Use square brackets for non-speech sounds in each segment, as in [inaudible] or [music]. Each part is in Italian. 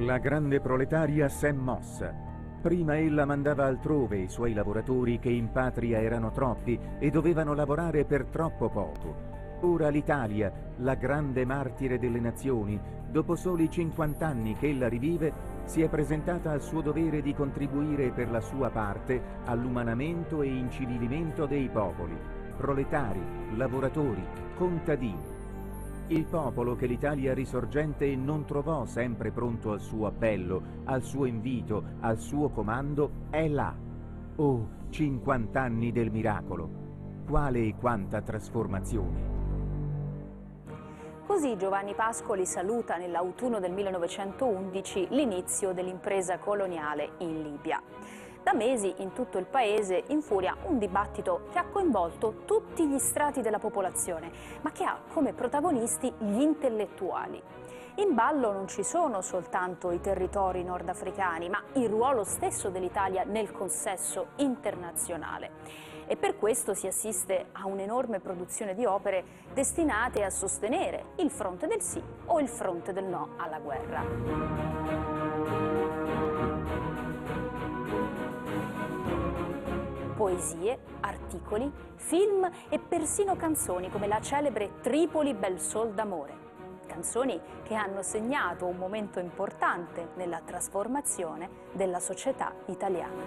La grande proletaria s'è mossa. Prima ella mandava altrove i suoi lavoratori che in patria erano troppi e dovevano lavorare per troppo poco. Ora l'Italia, la grande martire delle nazioni, dopo soli 50 anni che ella rivive, si è presentata al suo dovere di contribuire per la sua parte all'umanamento e incivilimento dei popoli, proletari, lavoratori, contadini. Il popolo che l'Italia risorgente non trovò sempre pronto al suo appello, al suo invito, al suo comando, è là. Oh, 50 anni del miracolo! Quale e quanta trasformazione! Così Giovanni Pascoli saluta nell'autunno del 1911 l'inizio dell'impresa coloniale in Libia. Da mesi in tutto il paese infuria un dibattito che ha coinvolto tutti gli strati della popolazione, ma che ha come protagonisti gli intellettuali. In ballo non ci sono soltanto i territori nordafricani, ma il ruolo stesso dell'Italia nel consesso internazionale e per questo si assiste a un'enorme produzione di opere destinate a sostenere il fronte del sì o il fronte del no alla guerra. Poesie, articoli, film e persino canzoni come la celebre Tripoli Bel Sol d'amore. Canzoni che hanno segnato un momento importante nella trasformazione della società italiana.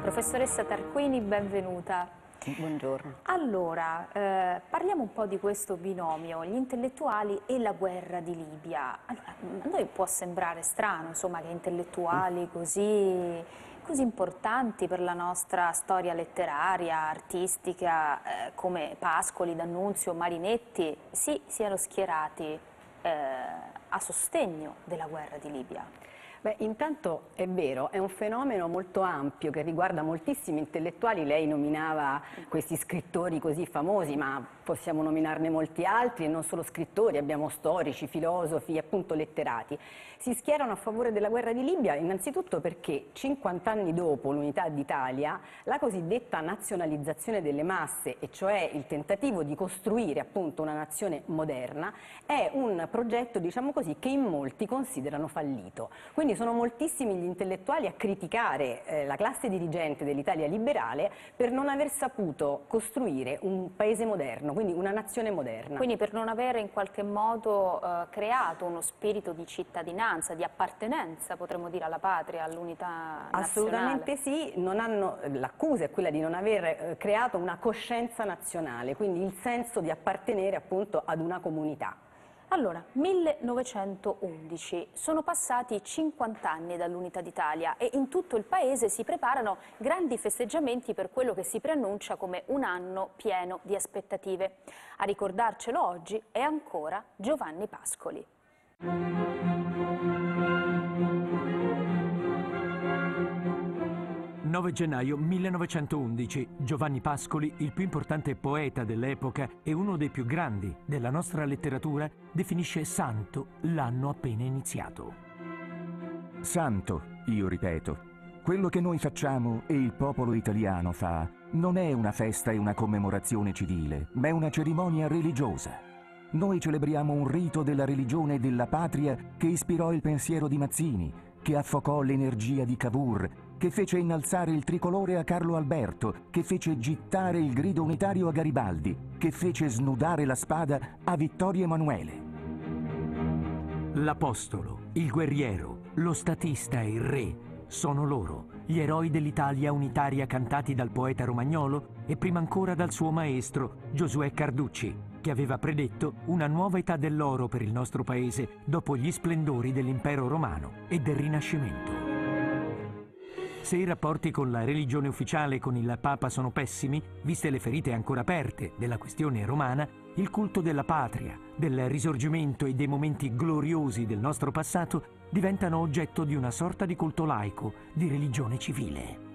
Professoressa Tarquini, benvenuta. Buongiorno. Allora, eh, parliamo un po' di questo binomio, gli intellettuali e la guerra di Libia. Allora, a noi può sembrare strano insomma, che intellettuali così, così, importanti per la nostra storia letteraria, artistica, eh, come Pascoli, D'Annunzio, Marinetti, sì, siano schierati eh, a sostegno della guerra di Libia. Beh, intanto è vero, è un fenomeno molto ampio che riguarda moltissimi intellettuali, lei nominava questi scrittori così famosi, ma possiamo nominarne molti altri, e non solo scrittori, abbiamo storici, filosofi, appunto letterati. Si schierano a favore della guerra di Libia innanzitutto perché 50 anni dopo l'unità d'Italia la cosiddetta nazionalizzazione delle masse, e cioè il tentativo di costruire appunto una nazione moderna, è un progetto, diciamo così, che in molti considerano fallito. Quindi sono moltissimi gli intellettuali a criticare eh, la classe dirigente dell'Italia liberale per non aver saputo costruire un paese moderno moderno, quindi una nazione moderna. Quindi per non avere in qualche modo eh, creato uno spirito di cittadinanza, di appartenenza, potremmo dire, alla patria, all'unità nazionale? Assolutamente sì, l'accusa è quella di non aver eh, creato una coscienza nazionale, quindi il senso di appartenere appunto ad una comunità. Allora, 1911, sono passati 50 anni dall'unità d'Italia e in tutto il paese si preparano grandi festeggiamenti per quello che si preannuncia come un anno pieno di aspettative. A ricordarcelo oggi è ancora Giovanni Pascoli. 9 gennaio 1911 Giovanni Pascoli, il più importante poeta dell'epoca e uno dei più grandi della nostra letteratura, definisce santo l'anno appena iniziato. Santo, io ripeto, quello che noi facciamo e il popolo italiano fa non è una festa e una commemorazione civile, ma è una cerimonia religiosa. Noi celebriamo un rito della religione e della patria che ispirò il pensiero di Mazzini, che affocò l'energia di Cavour, che fece innalzare il tricolore a Carlo Alberto, che fece gittare il grido unitario a Garibaldi, che fece snudare la spada a Vittorio Emanuele. L'apostolo, il guerriero, lo statista e il re sono loro, gli eroi dell'Italia unitaria cantati dal poeta romagnolo e prima ancora dal suo maestro Giosuè Carducci, che aveva predetto una nuova età dell'oro per il nostro paese dopo gli splendori dell'impero romano e del Rinascimento. Se i rapporti con la religione ufficiale e con il Papa sono pessimi, viste le ferite ancora aperte della questione romana, il culto della patria, del risorgimento e dei momenti gloriosi del nostro passato diventano oggetto di una sorta di culto laico, di religione civile.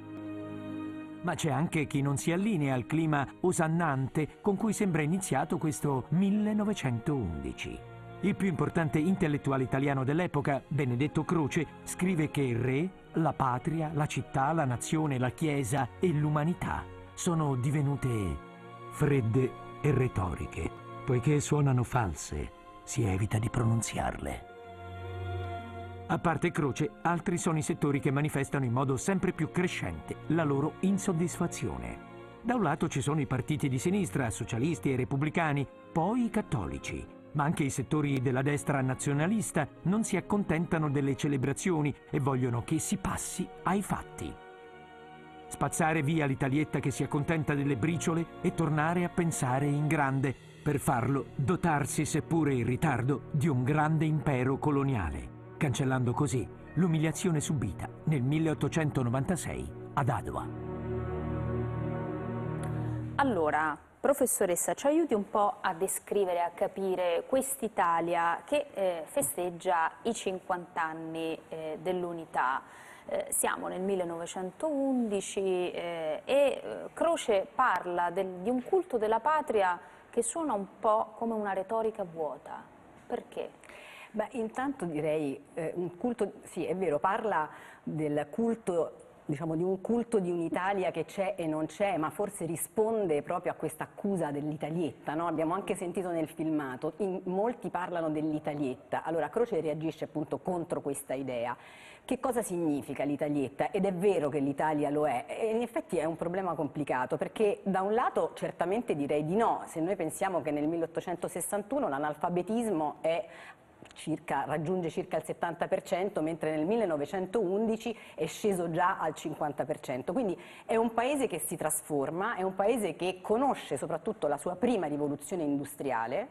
Ma c'è anche chi non si allinea al clima osannante con cui sembra iniziato questo 1911. Il più importante intellettuale italiano dell'epoca, Benedetto Croce, scrive che il re, la patria, la città, la nazione, la chiesa e l'umanità sono divenute fredde e retoriche, Poiché suonano false, si evita di pronunziarle. A parte Croce, altri sono i settori che manifestano in modo sempre più crescente la loro insoddisfazione. Da un lato ci sono i partiti di sinistra, socialisti e repubblicani, poi i cattolici, ma anche i settori della destra nazionalista non si accontentano delle celebrazioni e vogliono che si passi ai fatti. Spazzare via l'Italietta che si accontenta delle briciole e tornare a pensare in grande, per farlo dotarsi, seppure in ritardo, di un grande impero coloniale cancellando così l'umiliazione subita nel 1896 ad Adua. Allora, professoressa, ci aiuti un po' a descrivere, a capire quest'Italia che eh, festeggia i 50 anni eh, dell'unità. Eh, siamo nel 1911 eh, e eh, Croce parla del, di un culto della patria che suona un po' come una retorica vuota. Perché? Beh, intanto direi eh, un culto, sì è vero, parla del culto diciamo, di un culto di un'Italia che c'è e non c'è, ma forse risponde proprio a questa accusa dell'Italietta. No? Abbiamo anche sentito nel filmato, in, molti parlano dell'Italietta. Allora Croce reagisce appunto contro questa idea. Che cosa significa l'Italietta? Ed è vero che l'Italia lo è, e in effetti è un problema complicato, perché da un lato certamente direi di no, se noi pensiamo che nel 1861 l'analfabetismo è circa, raggiunge circa il 70%, mentre nel 1911 è sceso già al 50%. Quindi è un paese che si trasforma, è un paese che conosce soprattutto la sua prima rivoluzione industriale,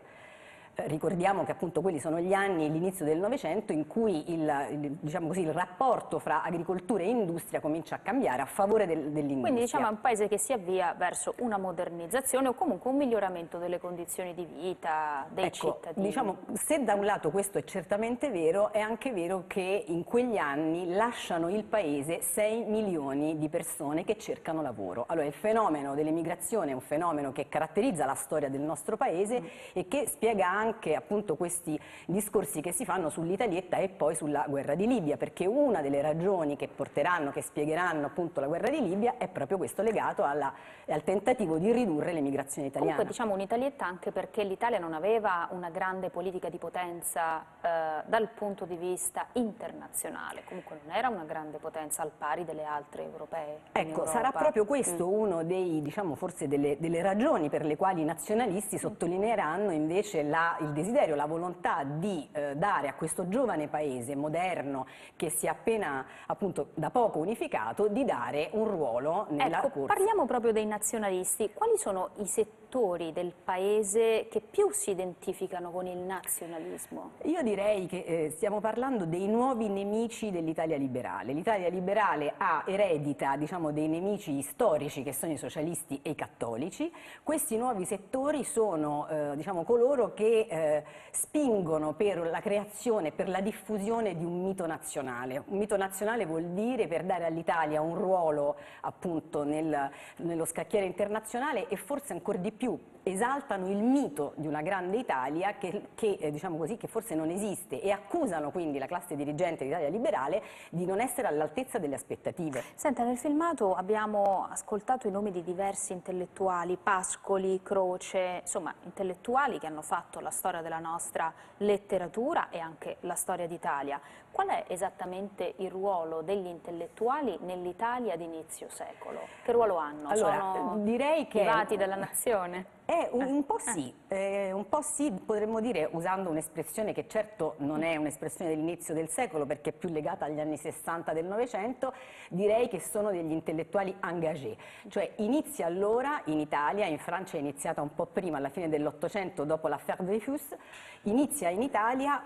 ricordiamo che appunto quelli sono gli anni, l'inizio del Novecento in cui il, diciamo così, il, rapporto fra agricoltura e industria comincia a cambiare a favore del, dell'industria. Quindi diciamo è un paese che si avvia verso una modernizzazione o comunque un miglioramento delle condizioni di vita dei ecco, cittadini. Diciamo, se da un lato questo è certamente vero, è anche vero che in quegli anni lasciano il paese 6 milioni di persone che cercano lavoro. Allora il fenomeno dell'emigrazione è un fenomeno che caratterizza la storia del nostro paese mm. e che spiega anche anche appunto questi discorsi che si fanno sull'Italietta e poi sulla guerra di Libia, perché una delle ragioni che porteranno, che spiegheranno appunto la guerra di Libia è proprio questo legato alla, al tentativo di ridurre l'emigrazione italiana. Comunque diciamo un'Italietta anche perché l'Italia non aveva una grande politica di potenza eh, dal punto di vista internazionale, comunque non era una grande potenza al pari delle altre europee. Ecco, sarà proprio questo mm. uno dei, diciamo, forse delle, delle ragioni per le quali i nazionalisti sottolineeranno invece la il desiderio, la volontà di eh, dare a questo giovane paese moderno che si è appena appunto da poco unificato di dare un ruolo nella ecco, corsa. Parliamo proprio dei nazionalisti, quali sono i settori del paese che più si identificano con il nazionalismo? Io direi che eh, stiamo parlando dei nuovi nemici dell'Italia liberale. L'Italia liberale ha eredita diciamo, dei nemici storici che sono i socialisti e i cattolici. Questi nuovi settori sono eh, diciamo, coloro che eh, spingono per la creazione, per la diffusione di un mito nazionale. Un mito nazionale vuol dire per dare all'Italia un ruolo appunto nel, nello scacchiere internazionale e forse ancora di più Brasil. Esaltano il mito di una grande Italia che, che, eh, diciamo così, che forse non esiste e accusano quindi la classe dirigente d'Italia liberale di non essere all'altezza delle aspettative. Senta, nel filmato abbiamo ascoltato i nomi di diversi intellettuali, Pascoli, Croce, insomma intellettuali che hanno fatto la storia della nostra letteratura e anche la storia d'Italia. Qual è esattamente il ruolo degli intellettuali nell'Italia di inizio secolo? Che ruolo hanno? Allora, Sono direi che... privati della nazione? Eh, un, un, po' sì, eh, un po' sì, potremmo dire, usando un'espressione che certo non è un'espressione dell'inizio del secolo perché è più legata agli anni 60 del Novecento, direi che sono degli intellettuali engagés, cioè inizia allora in Italia, in Francia è iniziata un po' prima, alla fine dell'Ottocento, dopo l'affaire Dreyfus, inizia in Italia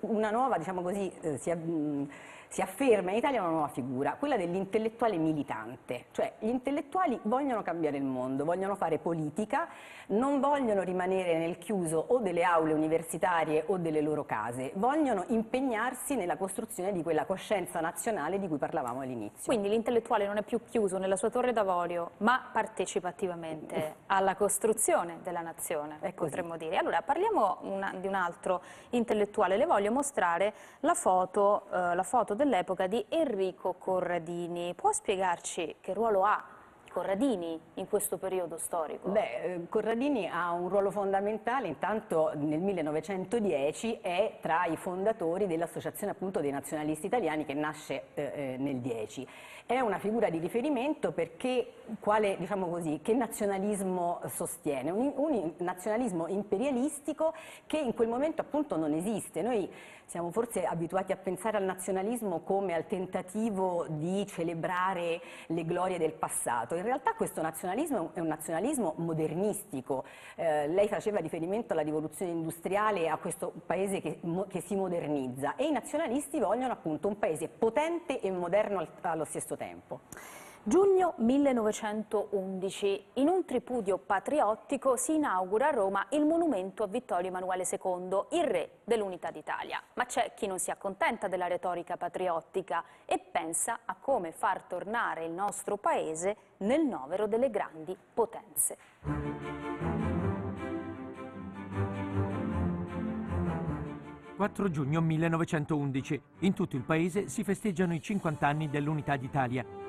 una nuova, diciamo così, eh, si, mh, si afferma in Italia una nuova figura, quella dell'intellettuale militante, cioè gli intellettuali vogliono cambiare il mondo, vogliono fare politica, non vogliono rimanere nel chiuso o delle aule universitarie o delle loro case, vogliono impegnarsi nella costruzione di quella coscienza nazionale di cui parlavamo all'inizio. Quindi l'intellettuale non è più chiuso nella sua torre d'avorio, ma partecipa attivamente alla costruzione della nazione, potremmo dire. Allora parliamo una, di un altro intellettuale, le voglio mostrare la foto, eh, la foto dell'epoca di Enrico Corradini. Può spiegarci che ruolo ha Corradini in questo periodo storico? Beh, eh, Corradini ha un ruolo fondamentale, intanto nel 1910 è tra i fondatori dell'Associazione appunto dei nazionalisti italiani che nasce eh, eh nel 10. È una figura di riferimento perché quale, diciamo così, che nazionalismo sostiene? Un, un nazionalismo imperialistico che in quel momento appunto non esiste. Noi siamo forse abituati a pensare al nazionalismo come al tentativo di celebrare le glorie del passato. In realtà questo nazionalismo è un nazionalismo modernistico. Eh, lei faceva riferimento alla rivoluzione industriale, a questo paese che, che, si modernizza e i nazionalisti vogliono appunto un paese potente e moderno allo stesso tempo. Giugno 1911, in un tripudio patriottico si inaugura a Roma il monumento a Vittorio Emanuele II, il re dell'Unità d'Italia. Ma c'è chi non si accontenta della retorica patriottica e pensa a come far tornare il nostro paese nel novero delle grandi potenze. 4 giugno 1911. In tutto il paese si festeggiano i 50 anni dell'Unità d'Italia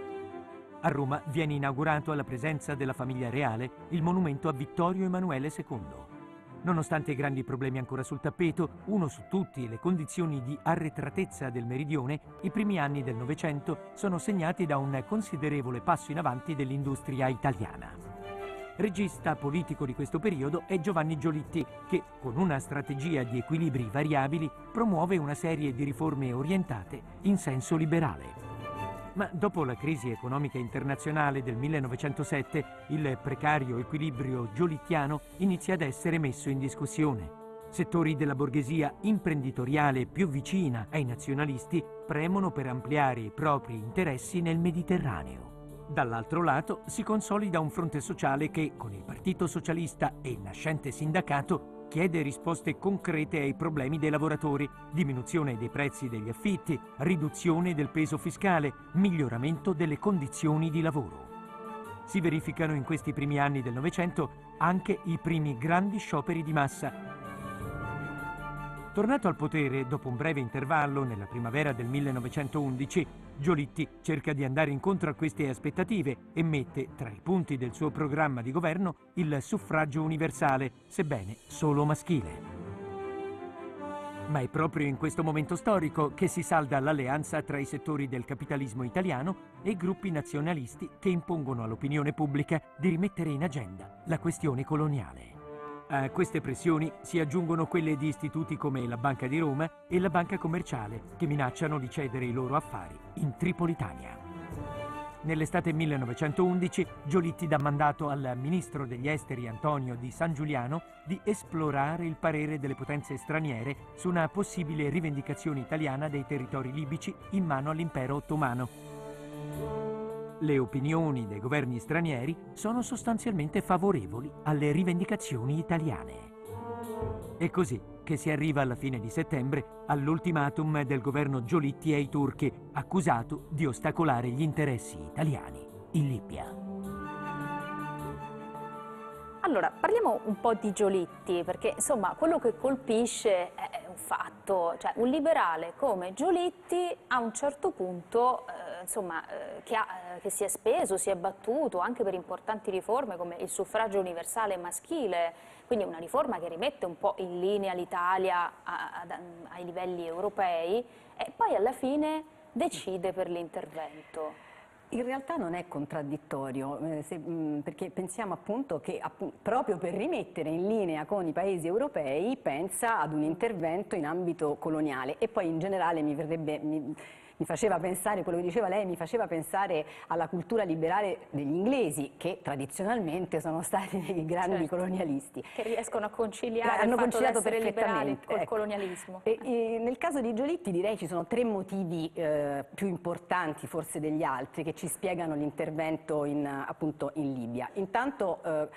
a Roma viene inaugurato alla presenza della famiglia reale il monumento a Vittorio Emanuele II. Nonostante i grandi problemi ancora sul tappeto, uno su tutti le condizioni di arretratezza del meridione, i primi anni del Novecento sono segnati da un considerevole passo in avanti dell'industria italiana. Regista politico di questo periodo è Giovanni Giolitti, che con una strategia di equilibri variabili promuove una serie di riforme orientate in senso liberale. Ma dopo la crisi economica internazionale del 1907, il precario equilibrio giolittiano inizia ad essere messo in discussione. Settori della borghesia imprenditoriale più vicina ai nazionalisti premono per ampliare i propri interessi nel Mediterraneo. Dall'altro lato si consolida un fronte sociale che, con il Partito Socialista e il nascente sindacato, chiede risposte concrete ai problemi dei lavoratori, diminuzione dei prezzi degli affitti, riduzione del peso fiscale, miglioramento delle condizioni di lavoro. Si verificano in questi primi anni del Novecento anche i primi grandi scioperi di massa Tornato al potere dopo un breve intervallo nella primavera del 1911, Giolitti cerca di andare incontro a queste aspettative e mette tra i punti del suo programma di governo il suffragio universale, sebbene solo maschile. Ma è proprio in questo momento storico che si salda l'alleanza tra i settori del capitalismo italiano e gruppi nazionalisti che impongono all'opinione pubblica di rimettere in agenda la questione coloniale. A queste pressioni si aggiungono quelle di istituti come la Banca di Roma e la Banca Commerciale, che minacciano di cedere i loro affari in Tripolitania. Nell'estate 1911 Giolitti dà mandato al ministro degli esteri Antonio di San Giuliano di esplorare il parere delle potenze straniere su una possibile rivendicazione italiana dei territori libici in mano all'impero ottomano. Le opinioni dei governi stranieri sono sostanzialmente favorevoli alle rivendicazioni italiane. È così che si arriva alla fine di settembre all'ultimatum del governo Giolitti ai turchi, accusato di ostacolare gli interessi italiani in Libia. Allora, parliamo un po' di Giolitti, perché insomma quello che colpisce è un fatto, cioè un liberale come Giolitti a un certo punto eh, insomma, eh, che, ha, eh, che, si è speso, si è battuto anche per importanti riforme come il suffragio universale maschile, quindi una riforma che rimette un po' in linea l'Italia ai livelli europei e poi alla fine decide per l'intervento. In realtà non è contraddittorio, eh, se, mm, perché pensiamo appunto che appunto, proprio per rimettere in linea con i paesi europei pensa ad un intervento in ambito coloniale. E poi in generale mi verrebbe... Mi, mi faceva pensare, quello che diceva lei, mi faceva pensare alla cultura liberale degli inglesi, che tradizionalmente sono stati dei grandi certo. colonialisti. Che riescono a conciliare Hanno il conciliato liberali col ecco. colonialismo. E, e, nel caso di Giolitti direi ci sono tre motivi eh, più importanti forse degli altri che ci spiegano l'intervento in, appunto in Libia. Intanto eh,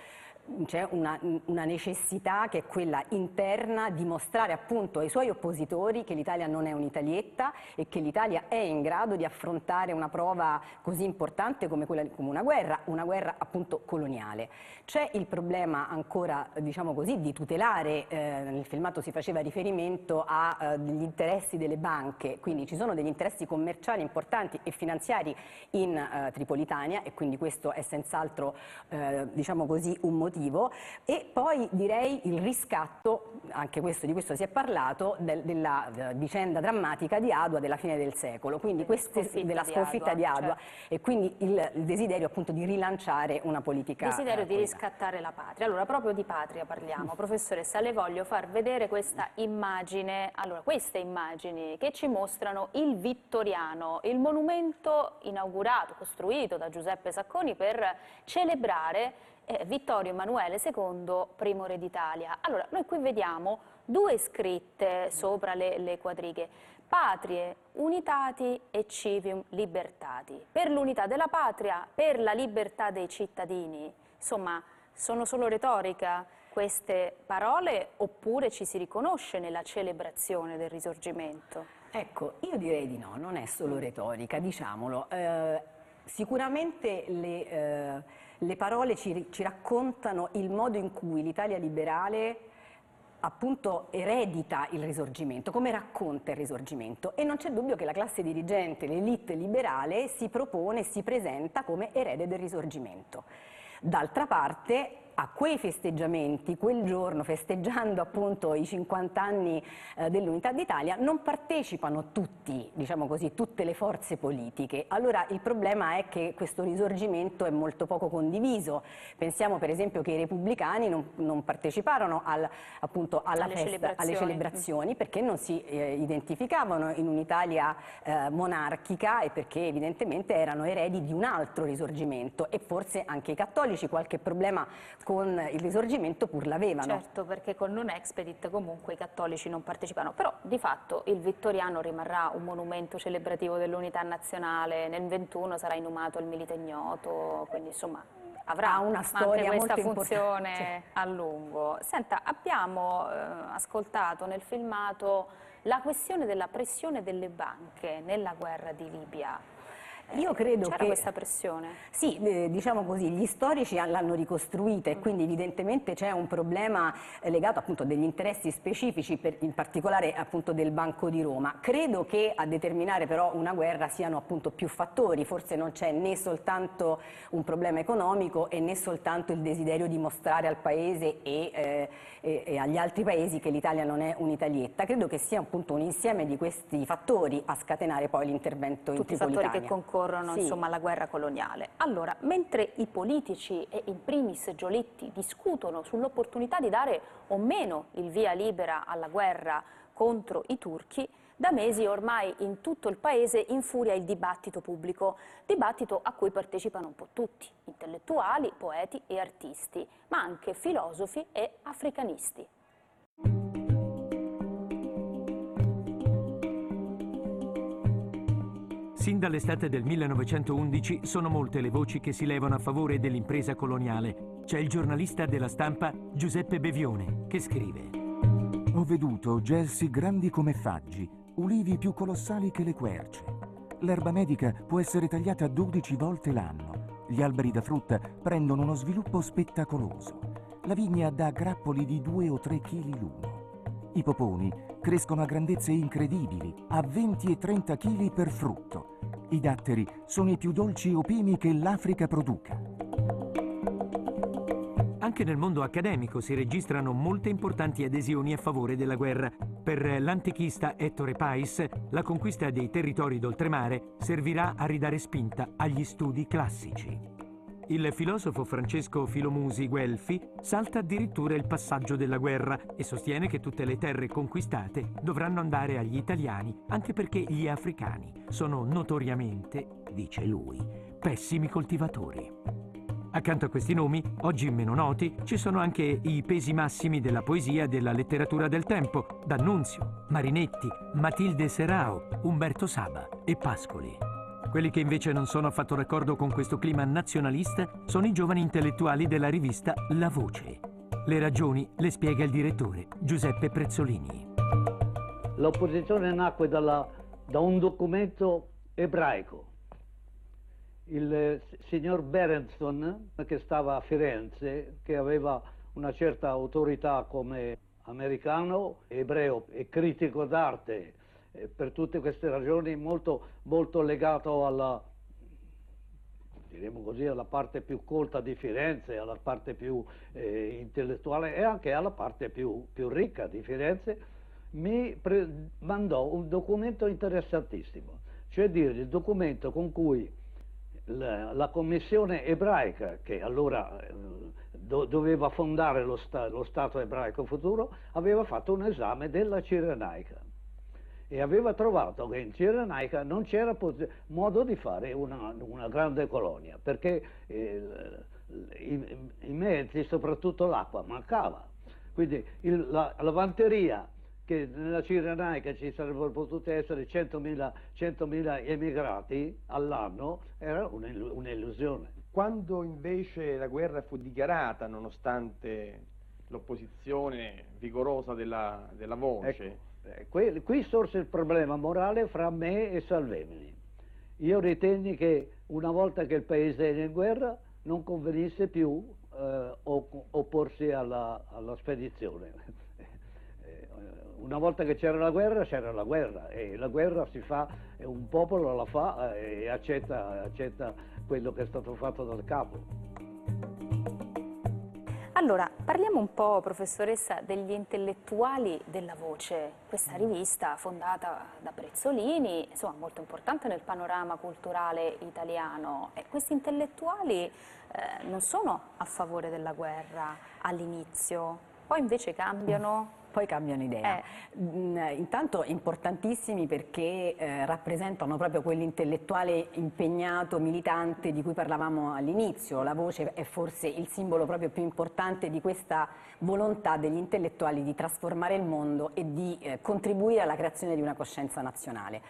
c'è una, una, necessità che è quella interna di mostrare appunto ai suoi oppositori che l'Italia non è un'italietta e che l'Italia è in grado di affrontare una prova così importante come quella come una guerra, una guerra appunto coloniale. C'è il problema ancora diciamo così di tutelare, eh, nel filmato si faceva riferimento agli eh, interessi delle banche, quindi ci sono degli interessi commerciali importanti e finanziari in eh, Tripolitania e quindi questo è senz'altro eh, diciamo così un motivo motivo e poi direi il riscatto, anche questo, di questo si è parlato, del, della uh, vicenda drammatica di Adua della fine del secolo, quindi queste, sconfitta della sconfitta di Adua, di Adua certo. e quindi il, il, desiderio appunto di rilanciare una politica. Il desiderio eh, di riscattare la patria. Allora proprio di patria parliamo. Mm. Professoressa, le voglio far vedere questa immagine, allora queste immagini che ci mostrano il Vittoriano, il monumento inaugurato, costruito da Giuseppe Sacconi per celebrare eh, Vittorio Emanuele II, primo re d'Italia. Allora, noi qui vediamo due scritte sopra le, le quadrighe, patrie unitati e civium libertati, per l'unità della patria, per la libertà dei cittadini. Insomma, sono solo retorica queste parole oppure ci si riconosce nella celebrazione del risorgimento? Ecco, io direi di no, non è solo retorica, diciamolo. Eh, sicuramente le... Eh, le parole ci, ci raccontano il modo in cui l'Italia liberale appunto eredita il risorgimento, come racconta il risorgimento e non c'è dubbio che la classe dirigente, l'elite liberale si propone, si presenta come erede del risorgimento. D'altra parte a quei festeggiamenti, quel giorno festeggiando appunto i 50 anni eh, dell'Unità d'Italia, non partecipano tutti, diciamo così, tutte le forze politiche. Allora il problema è che questo risorgimento è molto poco condiviso. Pensiamo per esempio che i repubblicani non, non parteciparono al, appunto alla alle festa, celebrazioni. alle celebrazioni perché non si eh, identificavano in un'Italia eh, monarchica e perché evidentemente erano eredi di un altro risorgimento e forse anche i cattolici qualche problema con il risorgimento pur l'avevano. Certo, perché con non expedit comunque i cattolici non partecipano, però di fatto il Vittoriano rimarrà un monumento celebrativo dell'unità nazionale, nel 21 sarà inumato il Milite Ignoto, quindi insomma avrà una storia questa funzione a lungo. Senta, abbiamo eh, ascoltato nel filmato la questione della pressione delle banche nella guerra di Libia. Io credo C'era che... questa pressione? Sì, eh, diciamo così, gli storici l'hanno ricostruita e quindi evidentemente c'è un problema eh, legato appunto a degli interessi specifici, per, in particolare appunto del Banco di Roma. Credo che a determinare però una guerra siano appunto più fattori, forse non c'è né soltanto un problema economico e né soltanto il desiderio di mostrare al Paese e, eh, e, e agli altri paesi che l'Italia non è un'italietta. Credo che sia appunto un insieme di questi fattori a scatenare poi l'intervento in Tripolitania concorrono sì. insomma, alla guerra coloniale. Allora, mentre i politici e in primis Giolitti discutono sull'opportunità di dare o meno il via libera alla guerra contro i turchi, da mesi ormai in tutto il paese infuria il dibattito pubblico, dibattito a cui partecipano un po' tutti, intellettuali, poeti e artisti, ma anche filosofi e africanisti. Sin dall'estate del 1911 sono molte le voci che si levano a favore dell'impresa coloniale. C'è il giornalista della stampa Giuseppe Bevione che scrive Ho veduto gelsi grandi come faggi, ulivi più colossali che le querce. L'erba medica può essere tagliata 12 volte l'anno. Gli alberi da frutta prendono uno sviluppo spettacoloso. La vigna dà grappoli di 2 o 3 kg l'uno. I poponi crescono a grandezze incredibili, a 20 e 30 kg per frutto i datteri sono i più dolci opimi che l'Africa produca. Anche nel mondo accademico si registrano molte importanti adesioni a favore della guerra. Per l'antichista Ettore Pais, la conquista dei territori d'oltremare servirà a ridare spinta agli studi classici. Il filosofo Francesco Filomusi Guelfi salta addirittura il passaggio della guerra e sostiene che tutte le terre conquistate dovranno andare agli italiani, anche perché gli africani sono notoriamente, dice lui, pessimi coltivatori. Accanto a questi nomi, oggi meno noti, ci sono anche i pesi massimi della poesia e della letteratura del tempo, D'Annunzio, Marinetti, Matilde Serao, Umberto Saba e Pascoli. Quelli che invece non sono affatto d'accordo con questo clima nazionalista sono i giovani intellettuali della rivista La Voce. Le ragioni le spiega il direttore Giuseppe Prezzolini. L'opposizione nacque dalla, da un documento ebraico. Il eh, signor Berenson, che stava a Firenze, che aveva una certa autorità come americano, ebreo e critico d'arte, per tutte queste ragioni molto, molto legato alla, così, alla parte più colta di Firenze, alla parte più eh, intellettuale e anche alla parte più, più ricca di Firenze, mi mandò un documento interessantissimo, cioè dire il documento con cui la, la commissione ebraica, che allora eh, do, doveva fondare lo, sta, lo, Stato ebraico futuro, aveva fatto un esame della Cirenaica e aveva trovato che in Cirenaica non c'era modo di fare una, una grande colonia, perché eh, i, i, mezzi, soprattutto l'acqua, mancava. Quindi il, la lavanderia che nella Cirenaica ci sarebbero potuti essere 100.000, 100 emigrati all'anno era un'illusione. Quando invece la guerra fu dichiarata, nonostante l'opposizione vigorosa della, della voce... Ecco, qui, qui sorse il problema morale fra me e Salvemini. Io ritenni che una volta che il paese è in guerra non convenisse più eh, opporsi alla, alla spedizione [laughs] una volta che c'era la guerra, c'era la guerra e la guerra si fa, un popolo la fa eh, e accetta, accetta quello che è stato fatto dal capo. Allora, parliamo un po', professoressa, degli intellettuali della voce. Questa rivista, fondata da Prezzolini, insomma, molto importante nel panorama culturale italiano. E questi intellettuali eh, non sono a favore della guerra all'inizio, poi invece cambiano poi cambiano idea. Eh. Mm, intanto importantissimi perché eh, rappresentano proprio quell'intellettuale impegnato, militante di cui parlavamo all'inizio. La voce è forse il simbolo proprio più importante di questa volontà degli intellettuali di trasformare il mondo e di eh, contribuire alla creazione di una coscienza nazionale.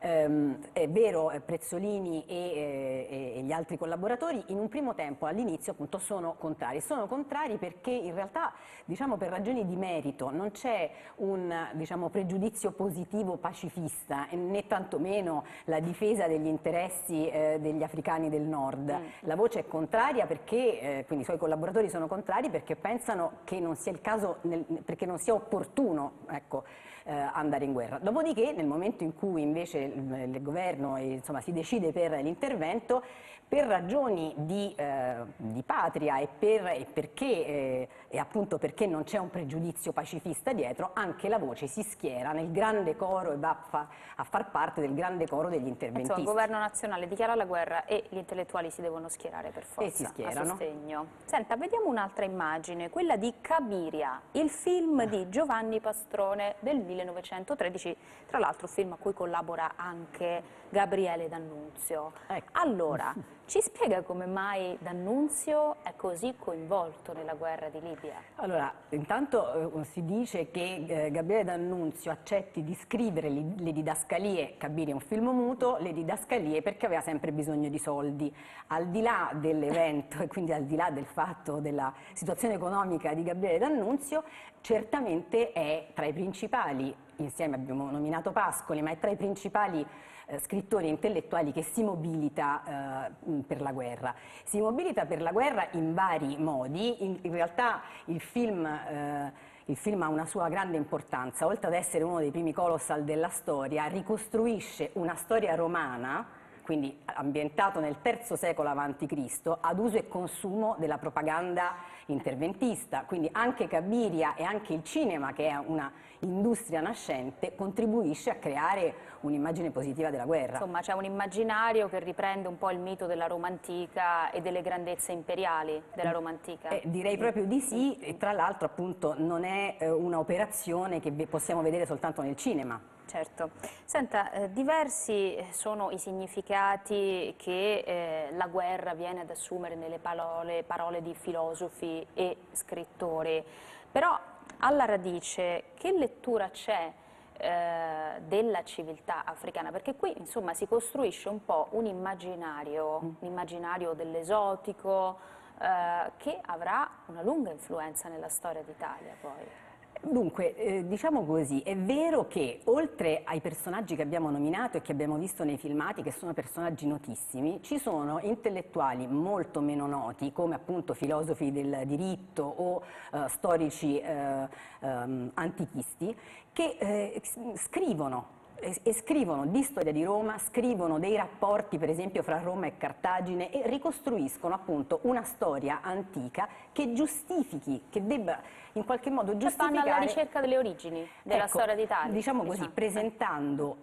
Ehm, è vero, eh, Prezzolini e, eh, e, gli altri collaboratori in un primo tempo all'inizio appunto sono contrari. Sono contrari perché in realtà diciamo per ragioni di merito non c'è un diciamo, pregiudizio positivo pacifista né tantomeno la difesa degli interessi eh, degli africani del nord. Mm. La voce è contraria perché, eh, quindi i suoi collaboratori sono contrari perché pensano che non sia il caso, nel, perché non sia opportuno ecco, eh, andare in guerra. Dopodiché nel momento in cui invece il, il governo insomma, si decide per l'intervento, per ragioni di, eh, di patria e, per, e, perché, eh, e, appunto perché non c'è un pregiudizio pacifista dietro, anche la voce si schiera nel grande coro e va a, fa, a far parte del grande coro degli interventisti. Insomma, il governo nazionale dichiara la guerra e gli intellettuali si devono schierare per forza e si schierano. a sostegno. Senta, vediamo un'altra immagine, quella di Cabiria, il film di Giovanni Pastrone del 1913, tra l'altro film a cui collabora anche Gabriele D'Annunzio. Ecco. Allora, [laughs] ci spiega come mai D'Annunzio è così coinvolto nella guerra di Libia? Allora, intanto eh, si dice che eh, Gabriele D'Annunzio accetti di scrivere le, le didascalie, Cabiri è un film muto, le didascalie perché aveva sempre bisogno di soldi. Al di là dell'evento [laughs] e quindi al di là del fatto della situazione economica di Gabriele D'Annunzio, certamente è tra i principali, insieme abbiamo nominato Pascoli, ma è tra i principali eh, scrittori intellettuali che si mobilita eh, per la guerra. Si mobilita per la guerra in vari modi, in, in realtà il film... Eh, il film ha una sua grande importanza, oltre ad essere uno dei primi colossal della storia, ricostruisce una storia romana quindi ambientato nel III secolo a.C., ad uso e consumo della propaganda interventista. Quindi anche Cabiria e anche il cinema, che è una industria nascente, contribuisce a creare un'immagine positiva della guerra. Insomma, c'è un immaginario che riprende un po' il mito della Roma antica e delle grandezze imperiali della Roma antica. Eh, direi proprio di sì, e tra l'altro appunto non è eh, un'operazione che possiamo vedere soltanto nel cinema. Certo. Senta, eh, diversi sono i significati che eh, la guerra viene ad assumere nelle parole, parole di filosofi e scrittori, però alla radice che lettura c'è eh, della civiltà africana, perché qui insomma si costruisce un po' un immaginario, mm. un immaginario dell'esotico eh, che avrà una lunga influenza nella storia d'Italia poi. Dunque, eh, diciamo così, è vero che oltre ai personaggi che abbiamo nominato e che abbiamo visto nei filmati, che sono personaggi notissimi, ci sono intellettuali molto meno noti, come appunto filosofi del diritto o eh, storici eh, ehm, antichisti, che eh, scrivono e scrivono di storia di Roma, scrivono dei rapporti per esempio fra Roma e Cartagine e ricostruiscono appunto una storia antica che giustifichi, che debba in qualche modo giustificare... Cioè fanno alla ricerca delle origini della ecco, storia d'Italia. Diciamo così, diciamo. presentando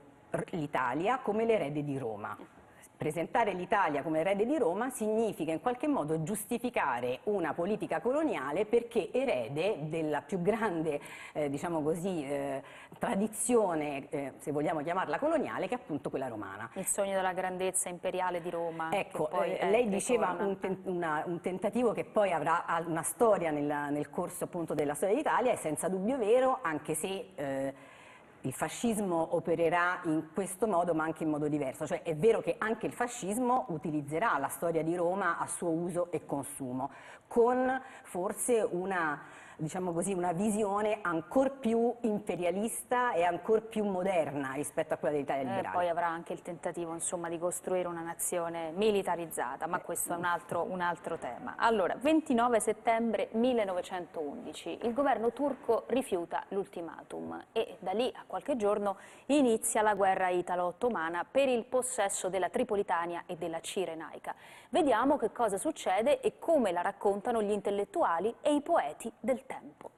l'Italia come l'erede di Roma. Presentare l'Italia come erede di Roma significa in qualche modo giustificare una politica coloniale perché erede della più grande eh, diciamo così, eh, tradizione, eh, se vogliamo chiamarla coloniale, che è appunto quella romana. Il sogno della grandezza imperiale di Roma. Ecco, eh, lei diceva un, ten una, un, tentativo che poi avrà una storia nella, nel corso appunto della storia d'Italia, è senza dubbio vero, anche se eh, il fascismo opererà in questo modo ma anche in modo diverso, cioè è vero che anche il fascismo utilizzerà la storia di Roma a suo uso e consumo, con forse una diciamo così, una visione ancora più imperialista e ancora più moderna rispetto a quella dell'Italia liberale. E poi avrà anche il tentativo insomma, di costruire una nazione militarizzata, ma questo è un altro, un altro tema. Allora, 29 settembre 1911, il governo turco rifiuta l'ultimatum e da lì a qualche giorno inizia la guerra italo-ottomana per il possesso della Tripolitania e della Cirenaica. Vediamo che cosa succede e come la raccontano gli intellettuali e i poeti del tempo.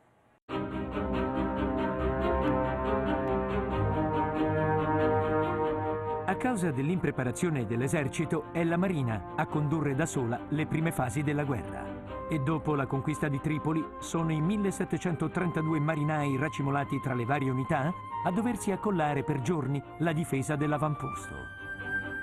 A causa dell'impreparazione dell'esercito è la Marina a condurre da sola le prime fasi della guerra. E dopo la conquista di Tripoli sono i 1732 marinai racimolati tra le varie unità a doversi accollare per giorni la difesa dell'avamposto.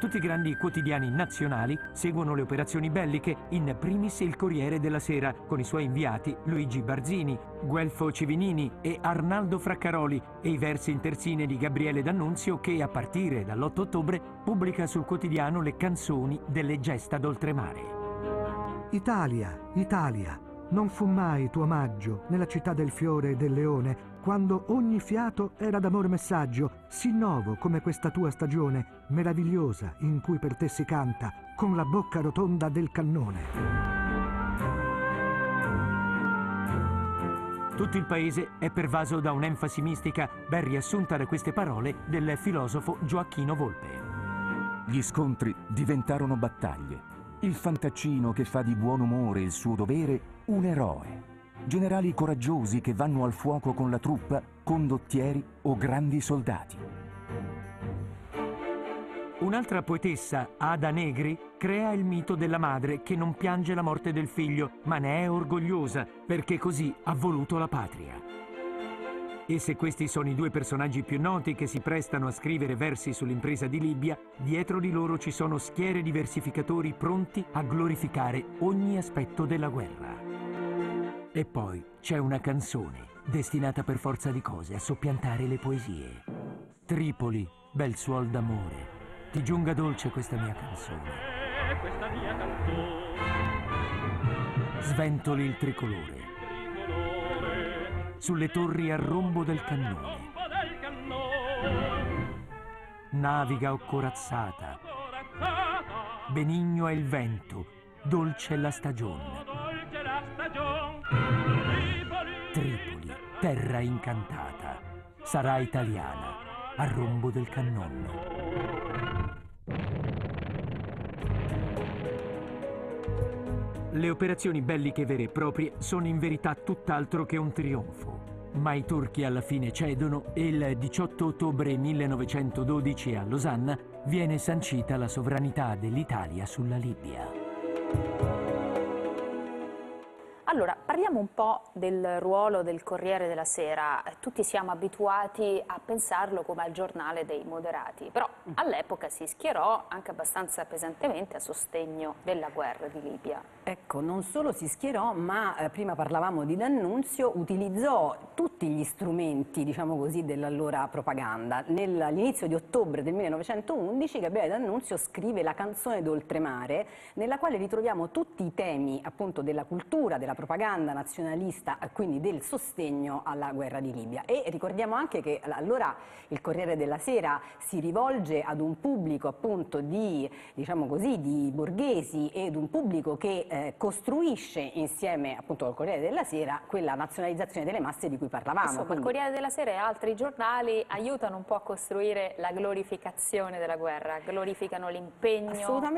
Tutti i grandi quotidiani nazionali seguono le operazioni belliche, in primis il Corriere della Sera, con i suoi inviati Luigi Barzini, Guelfo Civinini e Arnaldo Fraccaroli e i versi in terzine di Gabriele D'Annunzio che a partire dall'8 ottobre pubblica sul quotidiano le canzoni delle gesta d'oltremare. Italia, Italia, non fu mai tuo maggio nella città del fiore e del leone quando ogni fiato era d'amor messaggio, sì nuovo come questa tua stagione, meravigliosa in cui per te si canta, con la bocca rotonda del cannone. Tutto il paese è pervaso da un'enfasi mistica ben riassunta da queste parole del filosofo Gioacchino Volpe. Gli scontri diventarono battaglie. Il fantaccino che fa di buon umore il suo dovere un eroe generali coraggiosi che vanno al fuoco con la truppa, condottieri o grandi soldati. Un'altra poetessa, Ada Negri, crea il mito della madre che non piange la morte del figlio, ma ne è orgogliosa perché così ha voluto la patria. E se questi sono i due personaggi più noti che si prestano a scrivere versi sull'impresa di Libia, dietro di loro ci sono schiere di versificatori pronti a glorificare ogni aspetto della guerra. E poi c'è una canzone destinata per forza di cose a soppiantare le poesie. Tripoli, bel suol d'amore, ti giunga dolce questa mia canzone. Questa mia canzone. Sventoli il tricolore. Sulle torri al rombo del cannone. Naviga o corazzata. Benigno è il vento, dolce è la stagione. Terra incantata, sarà italiana, a rombo del cannone. Le operazioni belliche vere e proprie sono in verità tutt'altro che un trionfo. Ma i turchi alla fine cedono e il 18 ottobre 1912 a Losanna viene sancita la sovranità dell'Italia sulla Libia. Allora, parliamo un po' del ruolo del Corriere della Sera. Tutti siamo abituati a pensarlo come al giornale dei moderati, però mm. all'epoca si schierò anche abbastanza pesantemente a sostegno della guerra di Libia. Ecco, non solo si schierò, ma eh, prima parlavamo di D'Annunzio, utilizzò tutti gli strumenti, diciamo così, dell'allora propaganda. All'inizio di ottobre del 1911 Gabriele D'Annunzio scrive La canzone d'oltremare, nella quale ritroviamo tutti i temi appunto della cultura, della propaganda nazionalista, quindi del sostegno alla guerra di Libia. E ricordiamo anche che allora il Corriere della Sera si rivolge ad un pubblico appunto di, diciamo così, di borghesi ed un pubblico che eh, costruisce insieme appunto al Corriere della Sera quella nazionalizzazione delle masse di cui parlavamo. Insomma, quindi... il Corriere della Sera e altri giornali aiutano un po' a costruire la glorificazione della guerra, glorificano l'impegno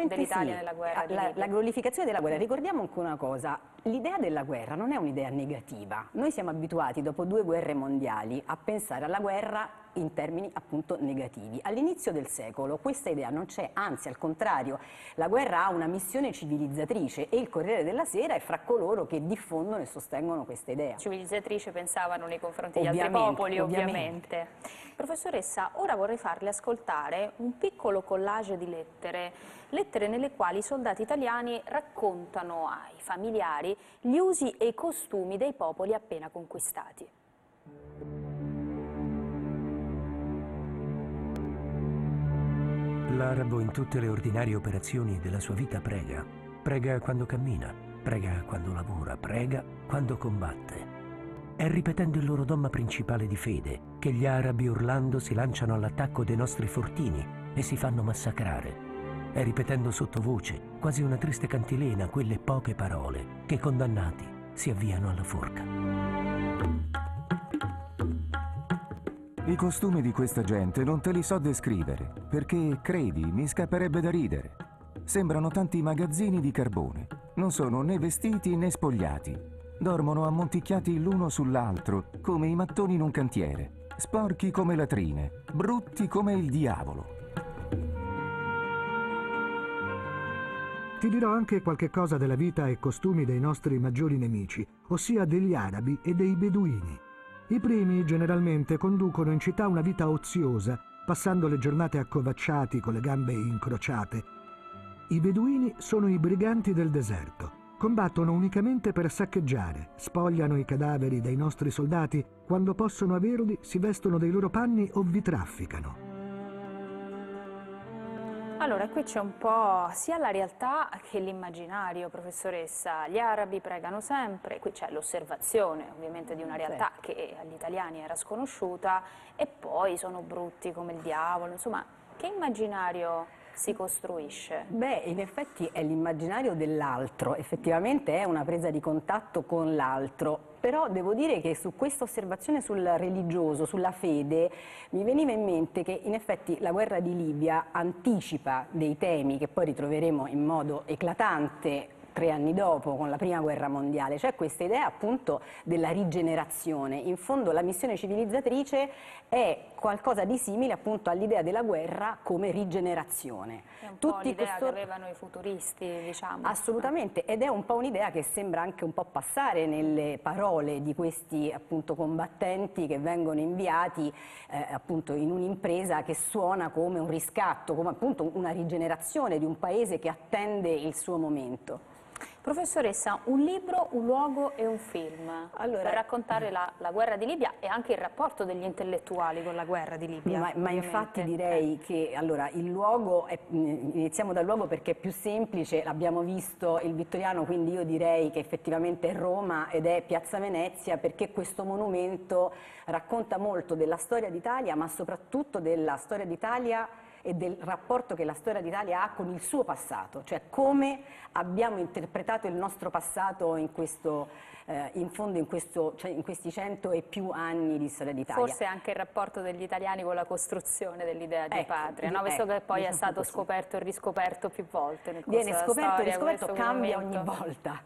dell'Italia sì. nella guerra. La, la glorificazione della guerra, ricordiamo anche una cosa, l'idea della guerra non è un'idea negativa, noi siamo abituati dopo due guerre mondiali a pensare alla guerra in termini appunto negativi. All'inizio del secolo questa idea non c'è, anzi al contrario, la guerra ha una missione civilizzatrice e il Corriere della Sera è fra coloro che diffondono e sostengono questa idea. Civilizzatrice pensavano nei confronti degli altri popoli, ovviamente. ovviamente. Professoressa, ora vorrei farle ascoltare un piccolo collage di lettere, lettere nelle quali i soldati italiani raccontano ai familiari gli usi e i costumi dei popoli appena conquistati. L'arabo in tutte le ordinarie operazioni della sua vita prega. Prega quando cammina, prega quando lavora, prega quando combatte. È ripetendo il loro dogma principale di fede che gli arabi urlando si lanciano all'attacco dei nostri fortini e si fanno massacrare. È ripetendo sottovoce, quasi una triste cantilena, quelle poche parole che condannati si avviano alla forca. I costumi di questa gente non te li so descrivere, perché, credi, mi scapperebbe da ridere. Sembrano tanti magazzini di carbone. Non sono né vestiti né spogliati. Dormono ammonticchiati l'uno sull'altro, come i mattoni in un cantiere. Sporchi come latrine, brutti come il diavolo. Ti dirò anche qualche cosa della vita e costumi dei nostri maggiori nemici, ossia degli arabi e dei beduini. I primi generalmente conducono in città una vita oziosa, passando le giornate accovacciati con le gambe incrociate. I beduini sono i briganti del deserto. Combattono unicamente per saccheggiare, spogliano i cadaveri dei nostri soldati, quando possono averli si vestono dei loro panni o vi trafficano. Allora, qui c'è un po' sia la realtà che l'immaginario, professoressa. Gli arabi pregano sempre, qui c'è l'osservazione ovviamente di una realtà sì. che agli italiani era sconosciuta e poi sono brutti come il diavolo, insomma, che immaginario si costruisce? Beh, in effetti è l'immaginario dell'altro, effettivamente è una presa di contatto con l'altro, però devo dire che su questa osservazione sul religioso, sulla fede, mi veniva in mente che in effetti la guerra di Libia anticipa dei temi che poi ritroveremo in modo eclatante tre anni dopo, con la prima guerra mondiale. C'è questa idea appunto della rigenerazione. In fondo la missione civilizzatrice è qualcosa di simile appunto all'idea della guerra come rigenerazione. È un Tutti l'idea questo... che avevano i futuristi, diciamo. Assolutamente, ed è un po' un'idea che sembra anche un po' passare nelle parole di questi appunto combattenti che vengono inviati eh, appunto in un'impresa che suona come un riscatto, come appunto una rigenerazione di un paese che attende il suo momento. Professoressa, un libro, un luogo e un film allora, per raccontare la, la, guerra di Libia e anche il rapporto degli intellettuali con la guerra di Libia. Ma, ma infatti direi eh. che allora, il luogo, è, iniziamo dal luogo perché è più semplice, l'abbiamo visto il Vittoriano, quindi io direi che effettivamente è Roma ed è Piazza Venezia perché questo monumento racconta molto della storia d'Italia ma soprattutto della storia d'Italia e del rapporto che la storia d'Italia ha con il suo passato, cioè come abbiamo interpretato il nostro passato in, questo, eh, in fondo in, questo, cioè in, questi cento e più anni di storia d'Italia. Forse anche il rapporto degli italiani con la costruzione dell'idea di ecco, patria, no? visto ecco, che poi è stato così. scoperto e riscoperto più volte nel Viene scoperto e riscoperto, cambia ogni volta.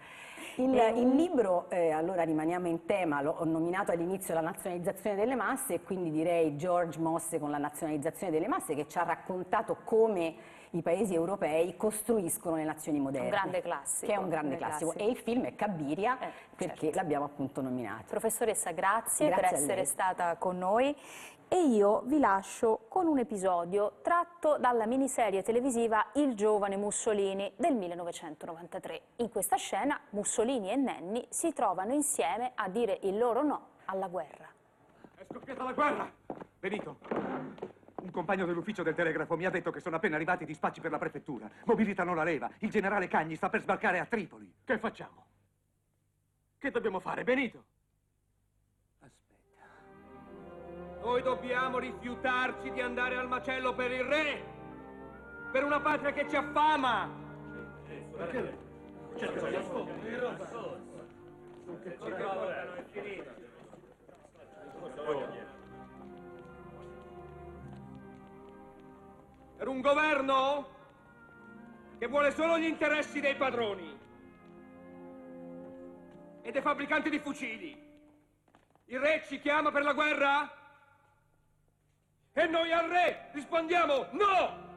Il, il libro, eh, allora rimaniamo in tema, l'ho nominato all'inizio la nazionalizzazione delle masse e quindi direi George Mosse con la nazionalizzazione delle masse che ci ha raccontato come i paesi europei costruiscono le nazioni moderne. Un grande classico. Che è un grande classico. classico. E il film è Cabiria Eh, perché certo. l'abbiamo appunto nominato. Professoressa, grazie, Grazie per essere stata con noi e io vi lascio con un episodio tratto dalla miniserie televisiva Il giovane Mussolini del 1993. In questa scena Mussolini e Nenni si trovano insieme a dire il loro no alla guerra. È scoppiata la guerra! Benito, un compagno dell'ufficio del telegrafo mi ha detto che sono appena arrivati i dispacci per la prefettura. Mobilitano la leva. Il generale Cagni sta per sbarcare a Tripoli. Che facciamo? Che dobbiamo fare, Benito? Noi dobbiamo rifiutarci di andare al macello per il re! Per una patria che ci affama! Per un governo che vuole solo gli interessi dei padroni e dei fabbricanti di fucili. Il re ci chiama per la guerra? E noi al re rispondiamo no!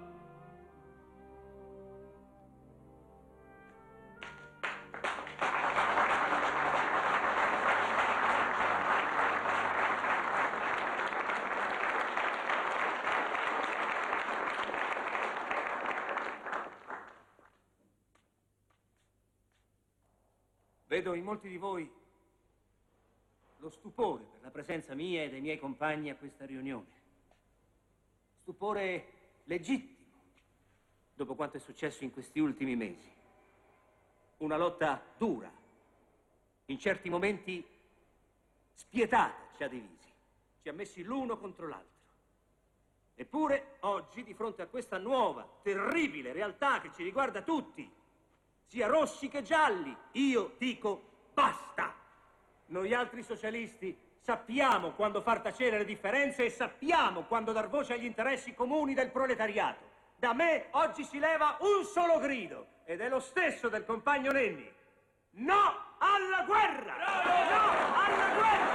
Vedo in molti di voi lo stupore per la presenza mia e dei miei compagni a questa riunione. Stupore legittimo, dopo quanto è successo in questi ultimi mesi. Una lotta dura, in certi momenti spietata ci ha divisi, ci ha messi l'uno contro l'altro. Eppure oggi, di fronte a questa nuova, terribile realtà che ci riguarda tutti, sia rossi che gialli, io dico basta. Noi altri socialisti Sappiamo quando far tacere le differenze e sappiamo quando dar voce agli interessi comuni del proletariato. Da me oggi si leva un solo grido ed è lo stesso del compagno Nenni. No alla guerra! No alla guerra!